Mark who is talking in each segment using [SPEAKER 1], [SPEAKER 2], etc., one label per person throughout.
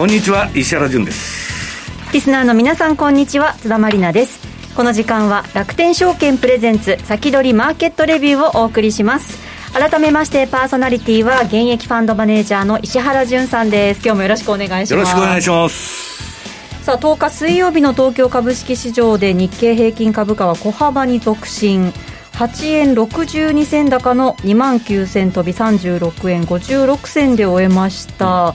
[SPEAKER 1] こんにちは石原潤です。
[SPEAKER 2] リスナーの皆さんこんにちは。津田まりなです。この時間は楽天証券プレゼンツ先取りマーケットレビューをお送りします。改めましてパーソナリティは現役ファンドマネージャーの石原潤さんです。今日もよろしくお願いします。よ
[SPEAKER 1] ろしくお願いします。
[SPEAKER 2] さあ10日水曜日の東京株式市場で日経平均株価は小幅に続伸。8円62銭高の2万9000飛び36円56銭で終えました、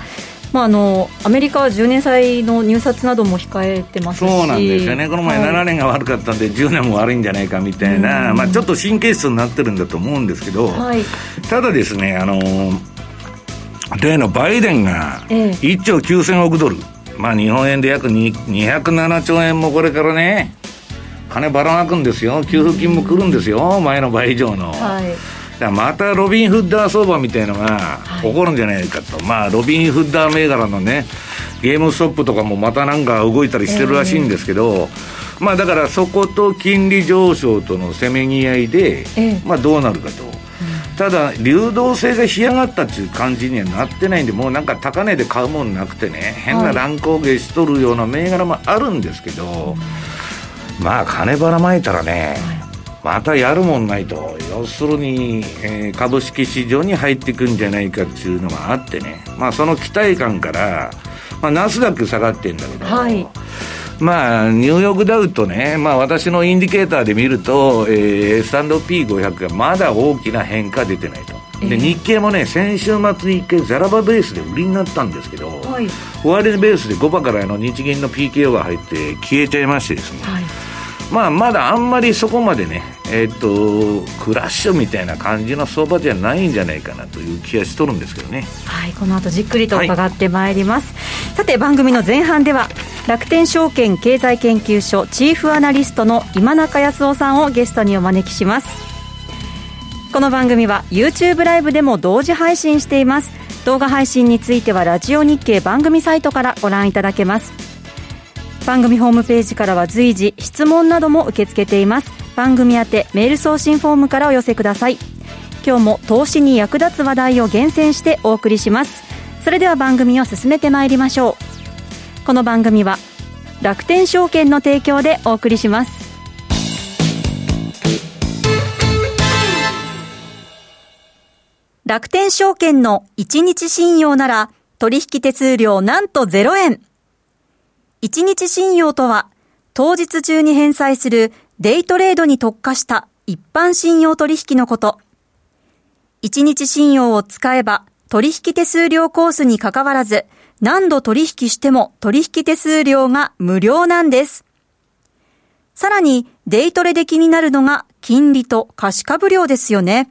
[SPEAKER 2] まあ、あのアメリカは10年債の入札なども控えてます
[SPEAKER 1] そうなんですよね、この前7年が悪かったんで、10年も悪いんじゃないかみたいな、まあ、ちょっと神経質になってるんだと思うんですけど、はい、ただですね、あの例のバイデンが1兆9000億ドル、まあ、日本円で約207兆円もこれからね、金ばらまくんですよ、給付金も来るんですよ、前の倍以上の。はいまたロビン・フッダー相場みたいのが起こるんじゃないかと、はい、まあロビン・フッダー銘柄のねゲームストップとかもまたなんか動いたりしてるらしいんですけど、えー、まあだからそこと金利上昇とのせめぎ合いで、えー、まあどうなるかと。ただ、流動性が干上がったっていう感じにはなってないんで、もうなんか高値で買うもんなくてね、変な乱高下しとるような銘柄もあるんですけど、はいまあ金ばらまいたらね、またやるもんないと。要するに、えー、株式市場に入っていくんじゃないかっていうのがあってね。まあその期待感から、まあ、ナスダック下がってんだけど、はい、まあニューヨークダウとね、まあ、私のインディケーターで見ると、えー、S&P500 がまだ大きな変化出てないと。で日経もね、先週末に一回、ザラバベースで売りになったんですけど、はい、終値ベースで5番からの日銀の PKO が入って消えちゃいましてですね、はい。まあ、まだあんまりそこまでね、えっ、ー、と、クラッシュみたいな感じの相場じゃないんじゃないかなという気がしとるんですけどね。
[SPEAKER 2] はい、この後じっくりと伺ってまいります。はい、さて、番組の前半では、楽天証券経済研究所チーフアナリストの今中康夫さんをゲストにお招きします。この番組は YouTube ライブでも同時配信しています。動画配信についてはラジオ日経番組サイトからご覧いただけます。番組ホームページからは随時質問なども受け付けています番組宛てメール送信フォームからお寄せください。今日も投資に役立つ話題を厳選してお送りします。それでは番組を進めてまいりましょう。この番組は楽天証券の提供でお送りします。楽天証券の1日信用なら取引手数料なんと0円。一日信用とは、当日中に返済するデイトレードに特化した一般信用取引のこと。一日信用を使えば取引手数料コースに関わらず何度取引しても取引手数料が無料なんです。さらにデイトレで気になるのが金利と貸株料ですよね。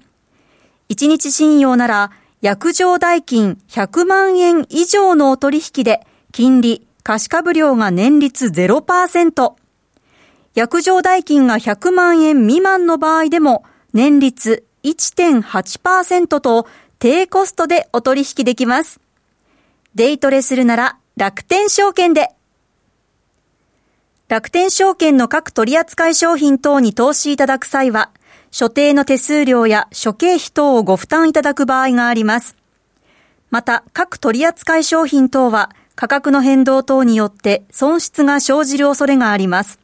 [SPEAKER 2] 一日信用なら約定代金100万円以上のお取引で金利貸株料が年率0%。約定代金が100万円未満の場合でも年率1.8%と低コストでお取引できます。デイトレするなら楽天証券で。楽天証券の各取扱い商品等に投資いただく際は、所定の手数料や諸経費等をご負担いただく場合があります。また、各取扱い商品等は、価格の変動等によって損失が生じる恐れがあります。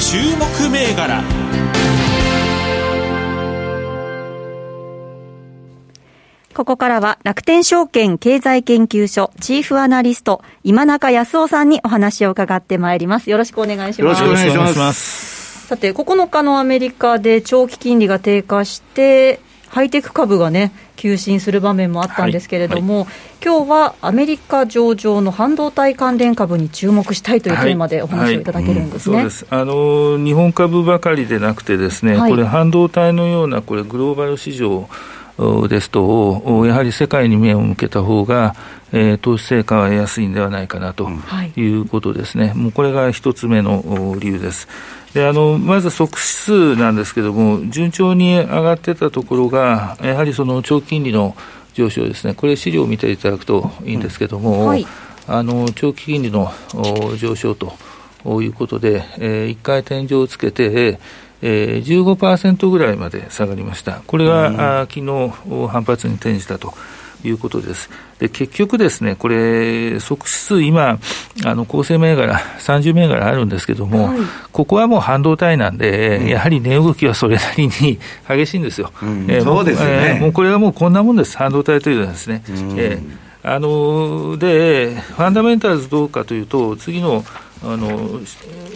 [SPEAKER 3] 注目銘柄
[SPEAKER 2] ここからは楽天証券経済研究所チーフアナリスト今中康夫さんにお話を伺ってまいります。よろしくお願いします。
[SPEAKER 1] よろしくお願いします。
[SPEAKER 2] さて、9日のアメリカで長期金利が低下して、ハイテク株がね、急進する場面もあったんですけれども、はいはい、今日はアメリカ上場の半導体関連株に注目したいというテーマでお話をいただけるんですね、はいうん、そうです。
[SPEAKER 4] あの日本株ばかりでなくて、ですね、これ、半導体のようなこれグローバル市場ですと、やはり世界に目を向けた方が、えー、投資成果は得やすいんではないかなとい。うことですね、もうこれが一つ目の理由です。であのまず即指数なんですけれども、順調に上がってたところが、やはりその長期金利の上昇ですね、これ、資料を見ていただくといいんですけれども、うんはい、あの長期金利の上昇ということで、えー、1回天井をつけて、えー、15%ぐらいまで下がりました。これが、うん、あ昨日反発に転じたと。いうことです。で、結局ですね、これ、即指数今、あの、構成銘柄、30銘柄あるんですけども、はい、ここはもう半導体なんで、うん、やはり値動きはそれなりに 激しいんですよ。
[SPEAKER 1] うん、えー、そうですね、
[SPEAKER 4] えー、もうこれはもうこんなもんです、半導体というのはですね。うん、えーあので、ファンダメンタルズどうかというと、次のあの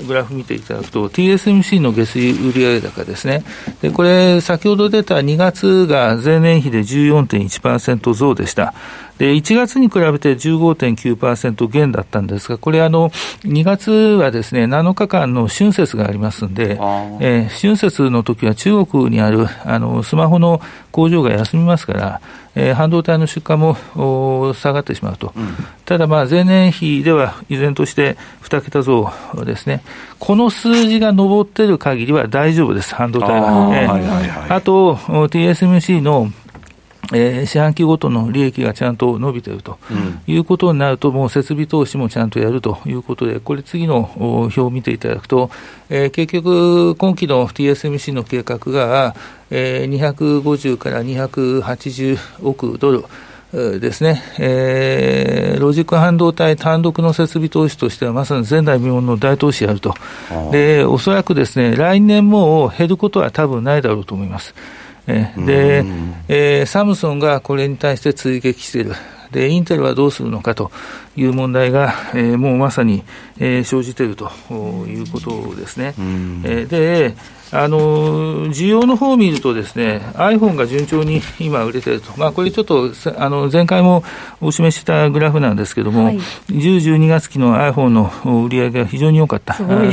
[SPEAKER 4] グラフ見ていただくと、TSMC の下水売上高ですね。で、これ、先ほど出た2月が前年比で14.1%増でした。で、1月に比べて15.9%減だったんですが、これあの、2月はですね、7日間の春節がありますんで、えー、春節の時は中国にある、あの、スマホの工場が休みますから、えー、半導体の出荷も下がってしまうと、うん、ただ、前年比では依然として2桁増ですね、この数字が上っている限りは大丈夫です、半導体は。えー、あと、TSMC のえー、四半期ごとの利益がちゃんと伸びているということになると、もう設備投資もちゃんとやるということで、これ、次の表を見ていただくと、えー、結局、今期の TSMC の計画が、えー、250から280億ドル。ですね、えー、ロジック半導体単独の設備投資としては、まさに前代未聞の大投資やると、でおそらくですね来年も減ることは多分ないだろうと思います。えで、えー、サムソンがこれに対して追撃している。で、インテルはどうするのかという問題が、えー、もうまさに、えー、生じているということですね。えー、で、あの需要の方を見ると、ですね iPhone が順調に今、売れてると、まあ、これちょっとあの前回もお示ししたグラフなんですけれども、はい、10、12月期の iPhone の売り上げが非常に良かった、
[SPEAKER 2] ね、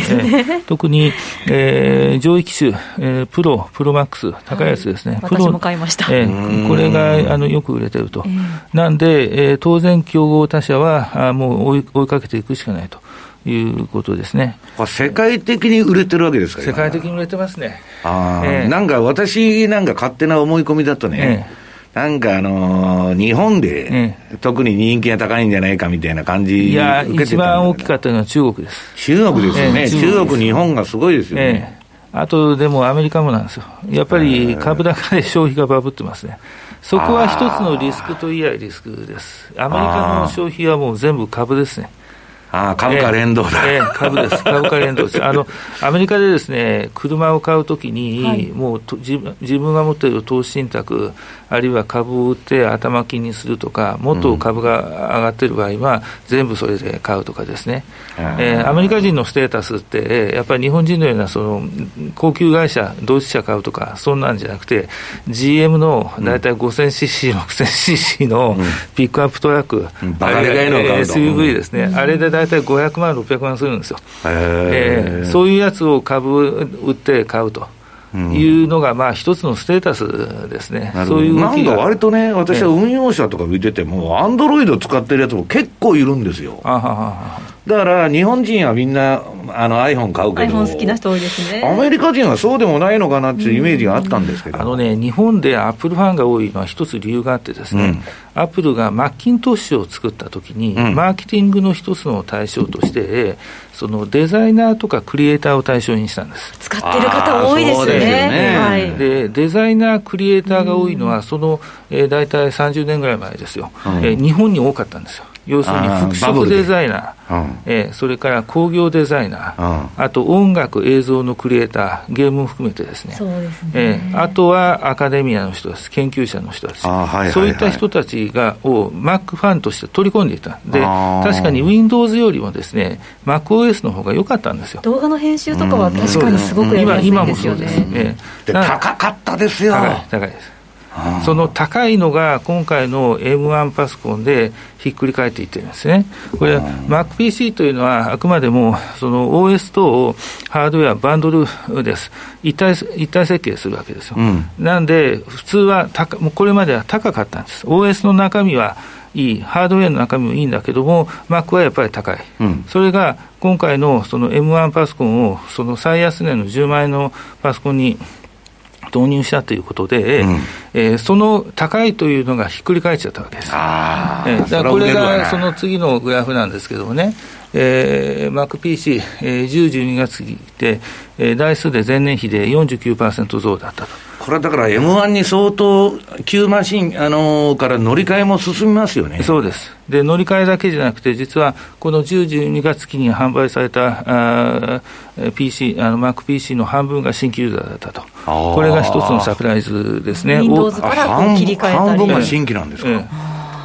[SPEAKER 4] え特に、えー、上位機種、えー、プロ、プロマックス、高いやつですね、
[SPEAKER 2] はい、私も買いました、
[SPEAKER 4] えー、これがあのよく売れてると、えー、なんで、えー、当然、競合他社はあもう追い追いかけていくしかないと。いうことですね。
[SPEAKER 1] 世界的に売れてるわけですか
[SPEAKER 4] 世界的に売れてますね。
[SPEAKER 1] あえー、なんか私なんか勝手な思い込みだとね、えー、なんかあのー、日本で、特に人気が高いんじゃないかみたいな感じ
[SPEAKER 4] いや、一番大きかったのは中国です。
[SPEAKER 1] 中国ですよね。えー、中国、日本がすごいですよね。
[SPEAKER 4] あとでもアメリカもなんですよ。やっぱり株高で消費がバブってますね。そこは一つのリスクといえリスクです。アメリカの消費はもう全部株ですね。
[SPEAKER 1] あ株価連動だ、
[SPEAKER 4] えー、株です、株価連動です。あのアメリカでですね車を買うときに、はい、もう自分が持っている投資信託、あるいは株を売って頭金にするとか、もっと株が上がっている場合は、全部それで買うとかですね、えー、アメリカ人のステータスって、やっぱり日本人のようなその高級会社、同志社買うとか、そんなんじゃなくて、GM の大体 5000cc、6000cc のピックアップトラック、
[SPEAKER 1] うん、あれ
[SPEAKER 4] が SUV ですね、あれで大体500万、600万するんですよ。えー、そういうやつを株売って買うと。いうのが、まあ、一つのステータスですね、そういう
[SPEAKER 1] なんか割とね、私は運用者とか見てても、アンドロイド使ってるやつも結構いるんですよ。だから日本人はみんなあの iPhone 買うけど、
[SPEAKER 2] iPhone 好きな人多いですね。
[SPEAKER 1] アメリカ人はそうでもないのかなっていうイメージがあったんですけど、
[SPEAKER 4] あのね、日本でアップルファンが多いのは一つ理由があってですね、アップルがマッキントッシュを作ったときに、うん、マーケティングの一つの対象として、そのデザイナーとかクリエイターを対象にしたんです。
[SPEAKER 2] 使ってる方多いですね。ね。
[SPEAKER 4] はい、でデザイナー、クリエイターが多いのは、その、えー、大体30年ぐらい前ですよ、うん、えー、日本に多かったんですよ。要するに服飾デザイナー、うん、えー、それから工業デザイナー、うん、あと音楽、映像のクリエイター、ゲームも含めてですね、
[SPEAKER 2] そうですね。
[SPEAKER 4] えー、あとはアカデミアの人です、研究者の人たち、はいはいはい、そういった人たちがを Mac ファンとして取り込んでいた、で確かに Windows よりもですね MacOS の方が良かったんですよ。
[SPEAKER 2] 動画の編集とかは確かにすごくやりやすいですよね、
[SPEAKER 4] 今今もそうです、
[SPEAKER 1] えー、高かったですよ。
[SPEAKER 4] 高い高いですその高いのが今回の M1 パソコンでひっくり返っていってるんですね。これ、MacPC というのはあくまでもその OS とハードウェア、バンドルです。一体一体設計するわけですよ。うん、なんで、普通は高もうこれまでは高かったんです。OS の中身はいい、ハードウェアの中身もいいんだけども、Mac はやっぱり高い、うん、それが今回のその M1 パソコンを、その最安値の10万円のパソコンに導入したということで、うん、えー、その高いというのがひっくり返っちゃったわけです。あえー、だからこれがその次のグラフなんですけどもね、えー、MacPC、えー、10、12月期で、えー、台数で前年比で49%増だったと。
[SPEAKER 1] これだから M1 に相当、旧マシン、あのー、から乗り換えも進みますよね。
[SPEAKER 4] そうです。で、乗り換えだけじゃなくて、実はこの10、12月期に販売されたあ PC、あの MacPC の半分が新規ユーザーだったと。これが一つのサプライズですね。
[SPEAKER 2] Windows から切り替えたり。
[SPEAKER 1] 半分が新規なんですか、え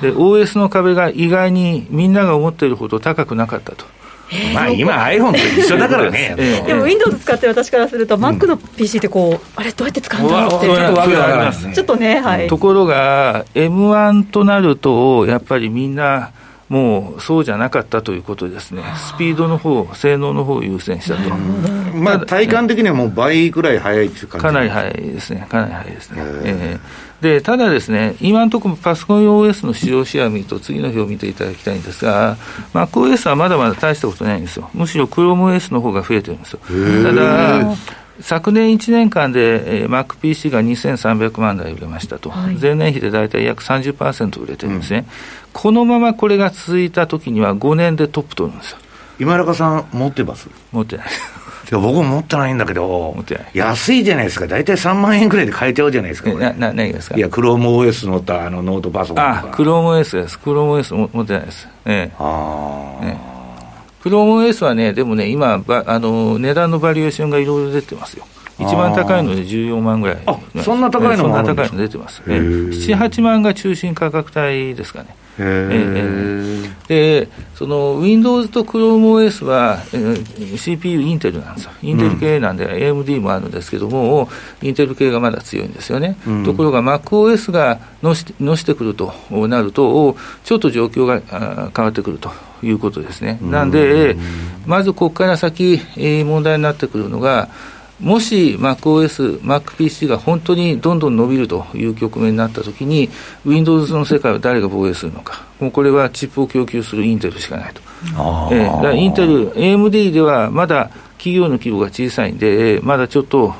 [SPEAKER 4] え、で、OS の壁が意外にみんなが思っているほど高くなかったと。
[SPEAKER 1] まあ今、iPhone と一緒だからね、
[SPEAKER 2] でも Windows 使ってる私からすると、Mac の PC ってこう、あれ、どうやって使うんだろうって、ちょっとわかりちょっとね、はい、
[SPEAKER 4] ところが、M1 となると、やっぱりみんな、もうそうじゃなかったということですね、スピードの方性能の方を優先したと、
[SPEAKER 1] まあ、体感的にはもう倍ぐらい速いっていう感じ。
[SPEAKER 4] かなり速いですね、かなり速いですね。えーでただですね、今のところパソコン OS の市場シェアを見ると、次の表を見ていただきたいんですが、MacOS はまだまだ大したことないんですよ。むしろ ChromeOS の方が増えてるんですよ。ただ昨年1年間で、えー、MacPC が2300万台売れましたと、はい、前年比で大体約30%売れてるんですね、うん、このままこれが続いたときには、5年でトップ取るんですよ。
[SPEAKER 1] 今中さん、持ってます？
[SPEAKER 4] 持ってない。
[SPEAKER 1] いや僕も持ってないんだけど、安いじゃないですか、大体3万円くらいで買えちゃうじゃないですか、
[SPEAKER 4] なな何ですか？
[SPEAKER 1] いや、クローム OS 乗ったあのノートパソコン
[SPEAKER 4] あ、クローム OS です、クローム OS 持ってないです。ええ、あええ。クローム OS はね、でもね、今、あの値段のバリエーションがいろいろ出てますよ。一番高いので14万ぐらい、あ
[SPEAKER 1] そんな高いの
[SPEAKER 4] もあるんですか？そんな高いの出てます、7、8万が中心価格帯ですかね。えでその Windows と ChromeOS は、えー、CPU インテルなんですよ、インテル系なんで、AMD もあるんですけども、インテル系がまだ強いんですよね、うん、ところが MacOS がのしのしてくるとなると、ちょっと状況が変わってくるということですね。なんで、まずここから先、えー、問題になってくるのが、もし MacOS、MacPC が本当にどんどん伸びるという局面になったときに、Windows の世界を誰が防衛するのか、もうこれはチップを供給するインテルしかないと。えー、だインテル、AMD ではまだ企業の規模が小さいんで、まだちょっと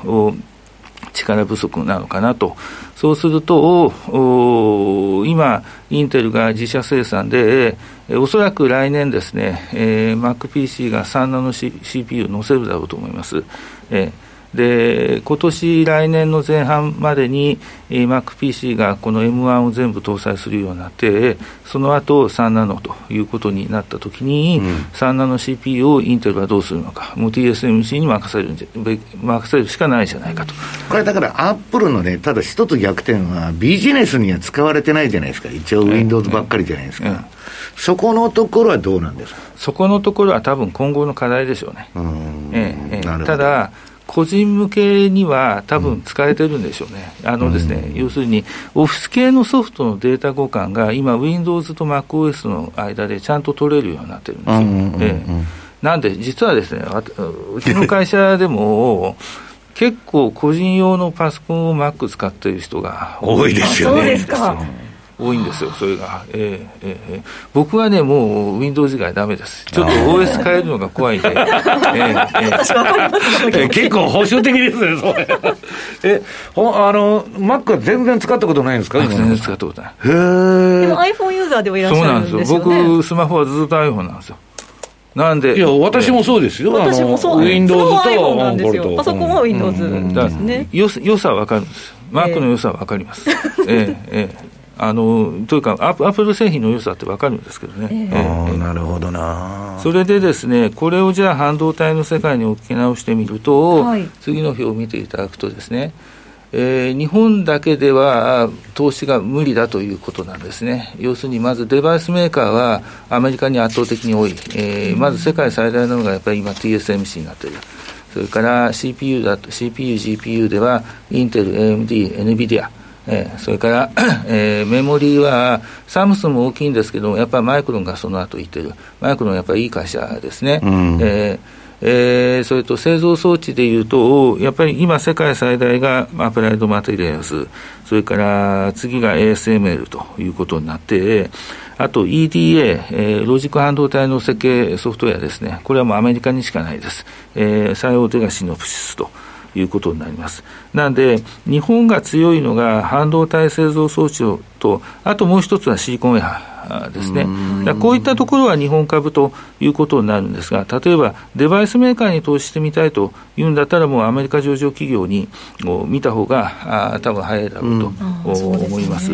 [SPEAKER 4] 力不足なのかなと。そうすると、今、インテルが自社生産で、おそらく来年ですね、えー、MacPC が3ナノ CPU 載せるだろうと思います。えーで今年来年の前半までに、えー、MacPC がこの M1 を全部搭載するようになって、その後3ナノということになったときに、うん、3ナノ CPU をインテルはどうするのか、もう TSMC に任せるんじゃ任せるしかないじゃないかと。
[SPEAKER 1] これだから、アップルのね、ただ一つ逆転は、ビジネスには使われてないじゃないですか、一応、Windows ばっかりじゃないですか。うんうんそこのところはどうなんですか？
[SPEAKER 4] そこのところは多分今後の課題でしょうね。ええええ、ただ個人向けには多分使えてるんでしょうね。うん、あのですね、うん、要するに、オフィス系のソフトのデータ互換が今、Windows と MacOS の間でちゃんと取れるようになってるんですよ。ええ、なんで、実はですね、うちの会社でも、結構個人用のパソコンを Mac 使ってる人が
[SPEAKER 1] 多いですよね。
[SPEAKER 2] そうですか。
[SPEAKER 4] 多いんですよ、それが。えー、えー、僕はね、もう Windows 以外ダメです。ちょっと OS 変えるのが怖いんで。えー、
[SPEAKER 2] えー、
[SPEAKER 1] 結構保守的ですね、それ。え、ほあの、Mac は全然使ったことないんですか
[SPEAKER 4] 全然使ったことない。
[SPEAKER 2] へでも iPhone ユーザーではいらっしゃるんですよ、ね、そうなんですよ。
[SPEAKER 4] 僕、スマホはずっと iPhone なんですよ。なんで。
[SPEAKER 1] いや、私もそうですよ。
[SPEAKER 2] 私もそう。
[SPEAKER 1] Windows
[SPEAKER 2] となんですよ。パソコンは Windows ですね。
[SPEAKER 4] よ、良さはわかるんです。マークの良さはわかります。ええ、ええ。あのというかア、アップル製品の良さって分かるんですけどね。
[SPEAKER 1] えー、えー、なるほどな。
[SPEAKER 4] それでですね、これをじゃあ半導体の世界に置き直してみると、はい、次の表を見ていただくとですね、えー、日本だけでは投資が無理だということなんですね。要するに、まずデバイスメーカーはアメリカに圧倒的に多い。えー、まず世界最大なのがやっぱり今 TSMC になっている。それから CPU だと、CPU、GPU ではインテル、AMD、NVIDIA。えー、それから、えー、メモリーは、サムスンも大きいんですけど、やっぱりマイクロンがその後いってる、マイクロンやっぱりいい会社ですね。うん、えーえー、それと製造装置でいうと、やっぱり今、世界最大がアプライドマテリアルズ、それから次が ASML ということになって、あと EDA、えー、ロジック半導体の設計ソフトウェアですね、これはもうアメリカにしかないです。えー、最大手がシノプシスと。いうことになります。なんで、日本が強いのが半導体製造装置と、あともう一つはシリコンウェアですね。こういったところは日本株ということになるんですが、例えばデバイスメーカーに投資してみたいというんだったら、もうアメリカ上場企業に見た方があ多分早いだろうと思います。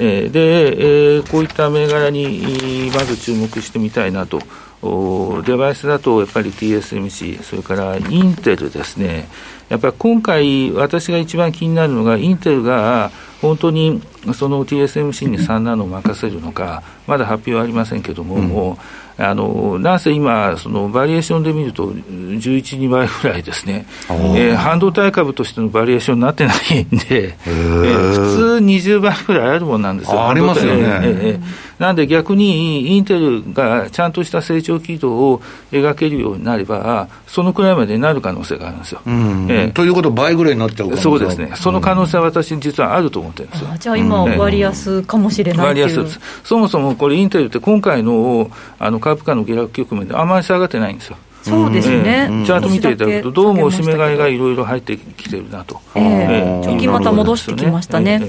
[SPEAKER 4] えで、えー、こういった銘柄にまず注目してみたいなと。デバイスだとやっぱり TSMC、それからインテルですね、やっぱり今回、私が一番気になるのが、インテルが本当にその TSMC に3ナノを任せるのか、まだ発表はありませんけれども、うん、もうあのなんせ今、そのバリエーションで見ると、11、2倍ぐらいですね、えー、半導体株としてのバリエーションになってないんで、えー、普通20倍ぐらいあるもんなんですよ、
[SPEAKER 1] ありますよね。
[SPEAKER 4] えーなんで逆にインテルがちゃんとした成長軌道を描けるようになれば、そのくらいまでになる可能性があるんですよ。
[SPEAKER 1] えということ、倍ぐらいになっちゃう
[SPEAKER 4] そうですね、その可能性は私、実はあると思ってるんですよ。
[SPEAKER 2] じゃあ今、割安かもしれない割安です。
[SPEAKER 4] そもそもこれ、インテルって今回のあの株価の下落局面であまり下がってないんですよ。
[SPEAKER 2] そうですね、
[SPEAKER 4] チャート見ていただくと、どうもおしめ買いがいろいろ入ってきてるなと。
[SPEAKER 2] えー、えまた戻してきましたね。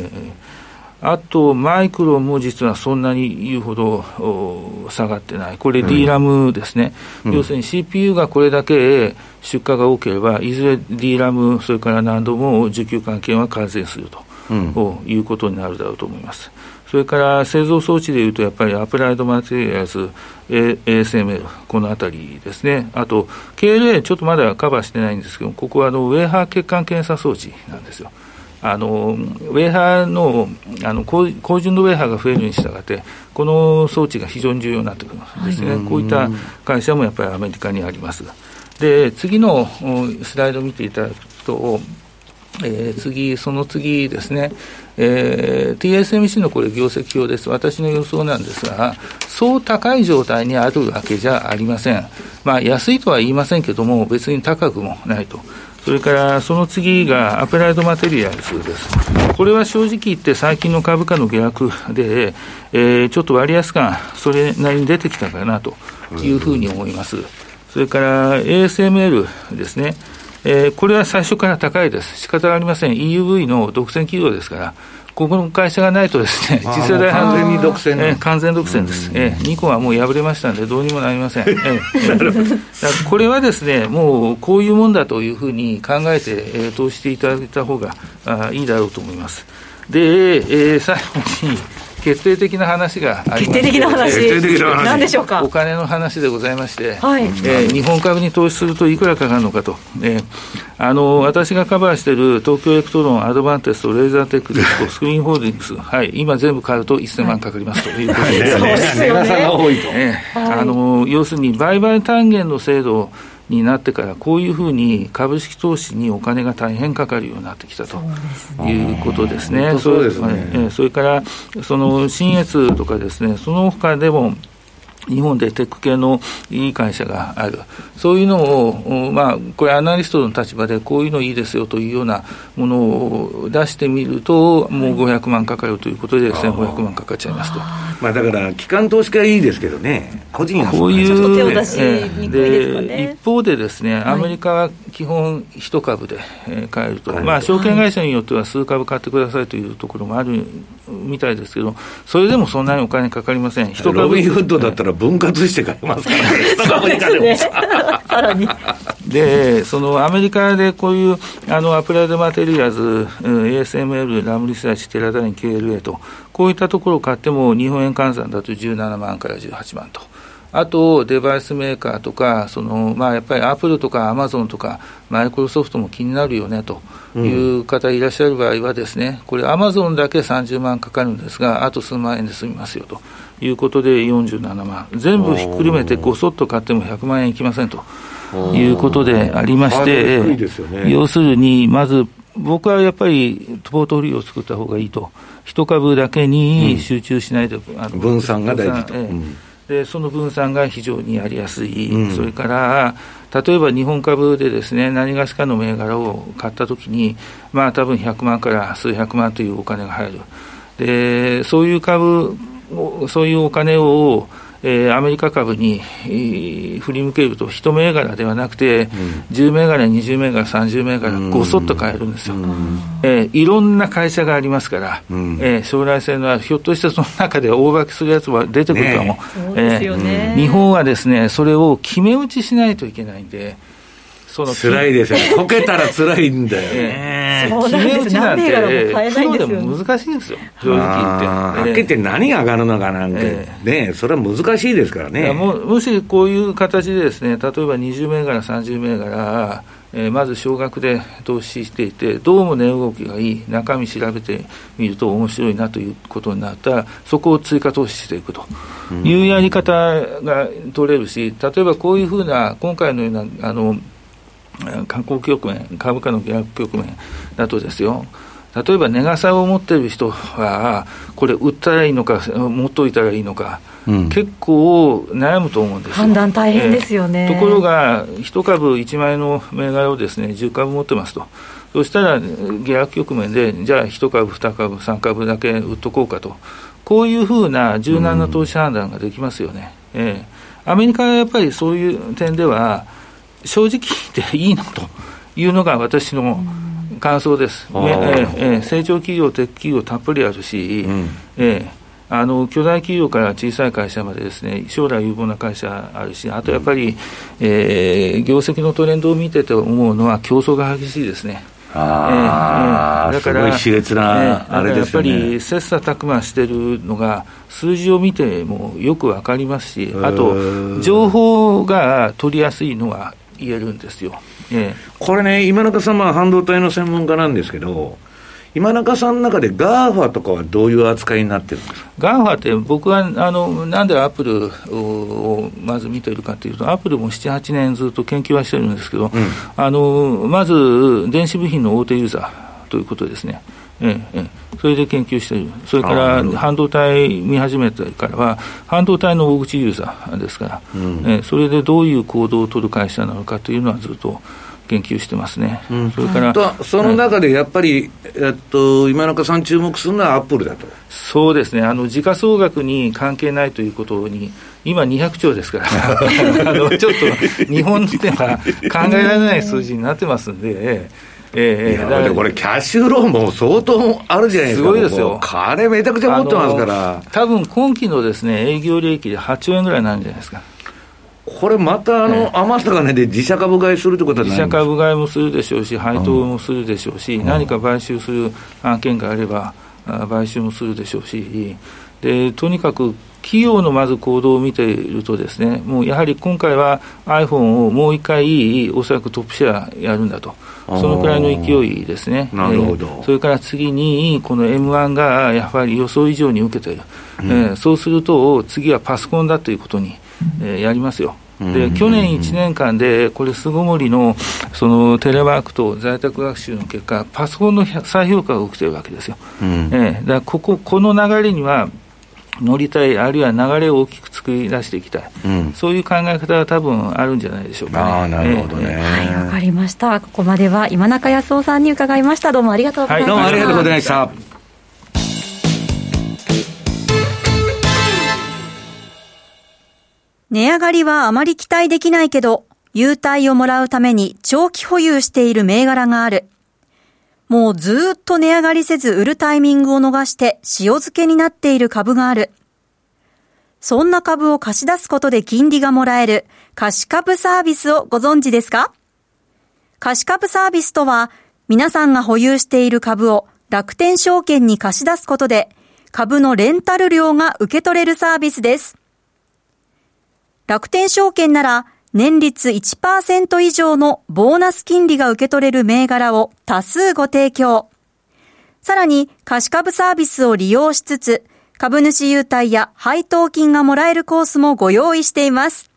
[SPEAKER 4] あと、マイクロンも実はそんなに言うほど下がってない、これ、D ラムですね、うん、要するに CPU がこれだけ出荷が多ければ、いずれ D ラム、それから何度も需給関係は改善すると、うん、いうことになるだろうと思います。それから製造装置でいうと、やっぱりアプライドマテリアルズ、ASML、このあたりですね、あと、KLA、ちょっとまだカバーしてないんですけど、ここはあのウェーハー血管検査装置なんですよ。あのウェーハーのあの高高純度ウェーハーが増えるに従って、この装置が非常に重要になってくるんですね、はい、こういった会社もやっぱりアメリカにあります。で次のスライドを見ていただくと、えー、次、その次ですね、えー、TSMC のこれ、業績表です、私の予想なんですが、そう高い状態にあるわけじゃありません、まあ、安いとは言いませんけども、別に高くもないと。それからその次がアプライドマテリアルズです。これは正直言って最近の株価の下落で、えー、ちょっと割安感、それなりに出てきたかなというふうに思います。それから ASML ですね。えー、これは最初から高いです。仕方がありません。EUV の独占企業ですから、ここの会社がないとですね、次世代
[SPEAKER 1] 完全に独占、
[SPEAKER 4] えー、完全独占です、えー、ニコンはもう敗れましたんで、どうにもなりません、えー、これはですね、もうこういうもんだというふうに考えて、えー、投資していただいた方があいいだろうと思います。で、えー、最後に決定的な話がありま
[SPEAKER 2] 決定的な話、何でしょうか？
[SPEAKER 4] お金の話でございまして、はい。えー、日本株に投資するといくらかかるのかと、えー、あの私がカバーしている東京エレクトロン、アドバンテスト、レーザーテック、スクリーンホールディングス、はい、今全部買うと1000万かかりますとい。うことで、
[SPEAKER 2] そうですよ
[SPEAKER 4] ね、えー、あの要するに売買単元の制度になってから、こういうふうに株式投資にお金が大変かかるようになってきたということですね。
[SPEAKER 1] そうですね
[SPEAKER 4] それからその新越とかですね、その他でも日本でテック系のいい会社がある、そういうのを、まあ、これ、アナリストの立場でこういうのいいですよというようなものを出してみると、もう500万かかるということで、1500万かかっちゃいますと。
[SPEAKER 1] まあ、だから、機関投資家いいですけどね、個人
[SPEAKER 4] こういう、で一方でですね、アメリカは基本、一株で買えると、まあ、証券会社によっては数株買ってくださいというところもあるみたいですけど、それでもそんなにお金かかりません。
[SPEAKER 1] 一株ロビンフッドだったら分割して買いますからね、そうですね、
[SPEAKER 2] さらに。
[SPEAKER 4] で、そのアメリカでこういうあのアプライドマテリアルズ、ASML、ラムリサーチ、テラダイン、KLA と、こういったところを買っても、日本円換算だと17万から18万と。あと、デバイスメーカーとか、そのまあ、やっぱりアップルとかアマゾンとか、マイクロソフトも気になるよねという方いらっしゃる場合はですね、これ、アマゾンだけ30万かかるんですが、あと数万円で済みますよということで47万、全部ひっくるめてごそっと買っても100万円いきませんと。いうことでありまして、ね、要するに、まず僕はやっぱりポートフォリオを作った方がいいと、一株だけに集中しないと、
[SPEAKER 1] うん、あの分散が大事と。
[SPEAKER 4] でその分散が非常にやりやすい、うん、それから例えば日本株でですね何がしかの銘柄を買ったときに、まあ多分100万から数百万というお金が入る、でそういう株、そういうお金をえー、アメリカ株に、えー、振り向けると、一銘柄ではなくて、うん、10銘柄、20銘柄、30銘柄、ごそっと買えるんですよ、うん、えー、いろんな会社がありますから、うん、えー、将来性のある、ひょっとしてその中で大化けするやつは出てくるかも、
[SPEAKER 2] ね。えー、
[SPEAKER 4] 日本はですね、それを決め打ちしないといけないんで。
[SPEAKER 1] その辛いですよ、こけたら辛いんだよ。
[SPEAKER 2] ね。決め打ちなんて、
[SPEAKER 4] プロでも難しいんですよ、正直言って。
[SPEAKER 1] はっきり言って何が上がるのかなんて、ね、それは難しいですからね。
[SPEAKER 4] ももしこういう形でですね、例えば20銘柄、30銘柄、えー、まず少額で投資していて、どうも値動きがいい、中身調べてみると面白いなということになったら、そこを追加投資していくと。いうやり方が取れるし、例えばこういうふうな、今回のような、あの観光局面、株価の下落局面だとですよ、例えば値傘を持っている人は、これ、売ったらいいのか、持っといたらいいのか、うん、結構悩むと思うんです
[SPEAKER 2] 判断大変ですよね、
[SPEAKER 4] えー、ところが、1株1万円の銘柄をですね10株持ってますと、そしたら下落局面で、じゃあ1株、2株、3株だけ売っとこうかと、こういうふうな柔軟な投資判断ができますよね。うん、えー、アメリカはやっぱりそういう点では、正直言っていいのというのが私の感想です、えー、成長企業、テック企業たっぷりあるし、うん、えーあの巨大企業から小さい会社までですね将来有望な会社あるし、あとやっぱり、えー、業績のトレンドを見てて思うのは競争が激しいですね。
[SPEAKER 1] あえー、だから、すごい熾烈な、あれです
[SPEAKER 4] ね、やっぱり切磋琢磨してるのが、数字を見てもよくわかりますし、あと、情報が取りやすいのは言えるんですよ。
[SPEAKER 1] えー、これね、今中さんは半導体の専門家なんですけど、今中さんの中で GAFA とかはどういう扱いになってるんですか
[SPEAKER 4] ?GAFA って僕はあのなんでアップルをまず見てるかというと、アップルも7、8年ずっと研究はしてるんですけど、うん、あのまず電子部品の大手ユーザーということですね。ええ、それで研究している、それから半導体見始めてからは、半導体の大口ユーザーですから、うん、えそれでどういう行動を取る会社なのかというのはずっと研究してますね、うん、それから
[SPEAKER 1] その中でやっぱり、えっと、今中さん、注目するのはアップルだと。
[SPEAKER 4] そうですね、あの時価総額に関係ないということに、今、200兆ですから。あの、ちょっと日本では考えられない数字になってますんで。
[SPEAKER 1] ええー、これ、キャッシュローンも相当あるじゃないですか、
[SPEAKER 4] すごいですよ、
[SPEAKER 1] 金めちゃくちゃ持ってますから、
[SPEAKER 4] 多分今期のですね営業利益で8兆円ぐらいになるんじゃないですか。
[SPEAKER 1] これまたあの、余った金で自社株買いするってことは
[SPEAKER 4] 自社株買いもするでしょうし、配当もするでしょうし、うん、何か買収する案件があれば、買収もするでしょうし、でとにかく企業のまず行動を見ているとですね、もうやはり今回は iPhone をもう一回、おそらくトップシェアやるんだと。そのくらいの勢いですね。
[SPEAKER 1] なるほど、え
[SPEAKER 4] ー、それから次に、この M1 がやはり予想以上に受けている。うん、えー、そうすると、次はパソコンだということに、えー、やりますよ。で去年1年間で、これ、巣ごもりのそのテレワークと在宅学習の結果、パソコンの再評価が起きてるわけですよ。うん、えー、だからこここの流れには乗りたい、あるいは流れを大きく作り出していきたい、うん、そういう考え方は多分あるんじゃないでしょうか、ね、
[SPEAKER 1] あなるほどね。
[SPEAKER 2] はい、わかりました。ここまでは今中康夫さんに伺いました。どうもありがとうございました。
[SPEAKER 1] はい、どうもありがとうございました。
[SPEAKER 2] 値上がりはあまり期待できないけど、優待をもらうために長期保有している銘柄がある。もうずっと値上がりせず売るタイミングを逃して塩漬けになっている株がある。そんな株を貸し出すことで金利がもらえる貸し株サービスをご存知ですか？貸し株サービスとは皆さんが保有している株を楽天証券に貸し出すことで株のレンタル料が受け取れるサービスです。楽天証券なら年率1%以上のボーナス金利が受け取れる銘柄を多数ご提供。さらに貸株サービスを利用しつつ、株主優待や配当金がもらえるコースもご用意しています。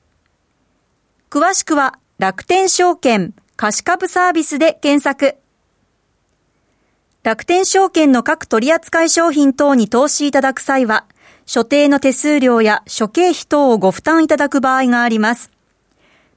[SPEAKER 2] 詳しくは楽天証券貸株サービスで検索。楽天証券の各取扱商品等に投資いただく際は、所定の手数料や諸経費等をご負担いただく場合があります。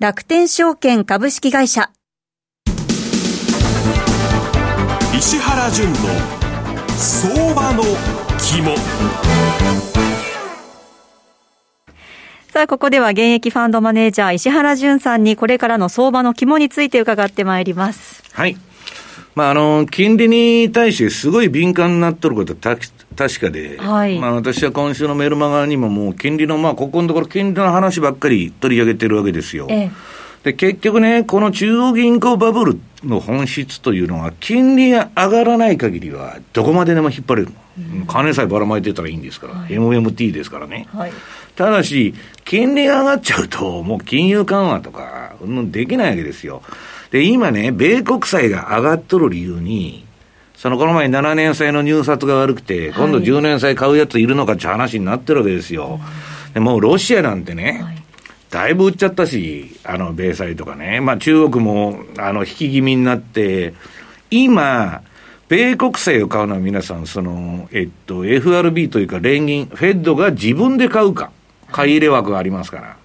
[SPEAKER 2] 楽天証券株式会社。
[SPEAKER 3] 石原淳の相場の肝。
[SPEAKER 2] さあ、ここでは現役ファンドマネージャー石原淳さんにこれからの相場の肝について伺ってまいります。
[SPEAKER 1] はい。まあ、あの、金利に対してすごい敏感になっとることは確かで、はい、まあ、私は今週のメルマガにももう金利の、まあ、ここのところ金利の話ばっかり取り上げてるわけですよ。ええ、で、結局ね、この中央銀行バブルの本質というのは、金利が上がらない限りは、どこまででも引っ張れるの。金さえばらまいてたらいいんですから、はい、MMT ですからね。はいただし、金利が上がっちゃうと、もう金融緩和とか、できないわけですよ。で、今ね、米国債が上がっとる理由に、そのこの前7年債の入札が悪くて、今度10年債買うやついるのかって話になってるわけですよ。でもうロシアなんてね、だいぶ売っちゃったし、あの、米債とかね。まあ中国も、あの、引き気味になって、今、米国債を買うのは皆さん、その、えっと、FRB というか連銀、フェッドが自分で買うか。買い入れ枠がありますから。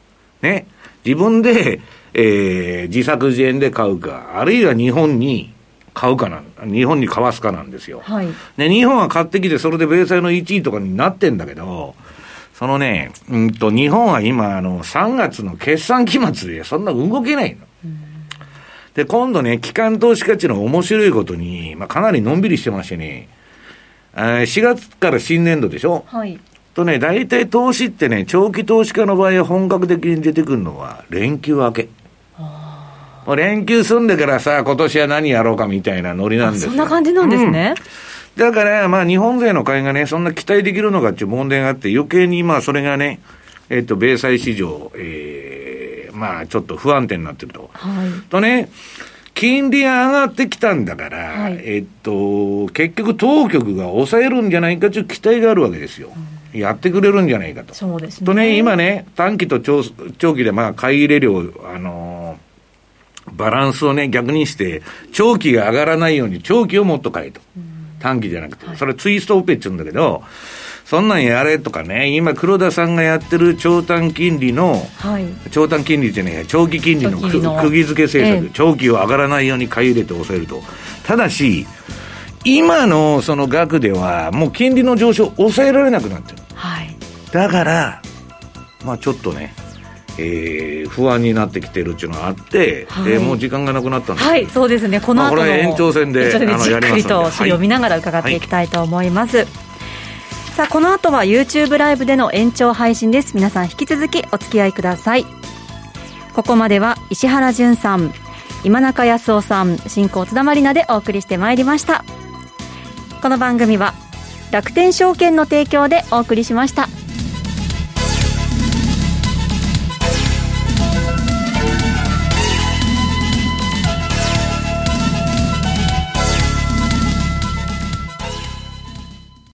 [SPEAKER 1] ね。自分で、えー、自作自演で買うか、あるいは日本に買うかなん、日本に買わすかなんですよ。はい。で、日本は買ってきて、それで米債の1位とかになってんだけど、そのね、うんと、日本は今、あの、3月の決算期末でそんな動けないの。で、今度ね、機関投資価値の面白いことに、まあ、かなりのんびりしてましてね、4月から新年度でしょ？はい。とね、大体投資ってね、長期投資家の場合は本格的に出てくるのは連休明け。もう連休済んでからさ、今年は何やろうかみたいなノリなんですよ。
[SPEAKER 2] そんな感じなんですね。
[SPEAKER 1] うん、だから、まあ日本勢の買いがね、そんな期待できるのかっていう問題があって、余計にまあそれがね、えっと、米債市場、ええー、まあちょっと不安定になってると。はい。とね、金利が上がってきたんだから、はい、えっと、結局当局が抑えるんじゃないかという期待があるわけですよ。うんやってくれるんじゃないかと。
[SPEAKER 2] そうですね。
[SPEAKER 1] とね、今ね、短期と長長期でまあ買い入れ量、あのー、バランスをね、逆にして、長期が上がらないように長期をもっと買えと。短期じゃなくて、はい、それツイストオペって言うんだけど、そんなんやれとかね、今黒田さんがやってる長短金利の、はい、長短金利じゃねえ長期金利の。釘付け政策、ええ、長期を上がらないように買い入れて抑えると。ただし、今のその額では、もう金利の上昇抑えられなくなってる。はい、だから、まあちょっとね、えー、不安になってきてるっていうのがあって、はい、えー、もう時間がなくなったんで
[SPEAKER 2] はいそうですね。この後の、まあ、延長戦でじっくりと資料を見ながら伺っていきたいと思います、はい、さあこの後は YouTube ライブでの延長配信です。皆さん引き続きお付き合いください。ここまでは石原潤さん今中康夫さん進行津田まりなでお送りしてまいりました。この番組は楽天証券の提供でお送りしました。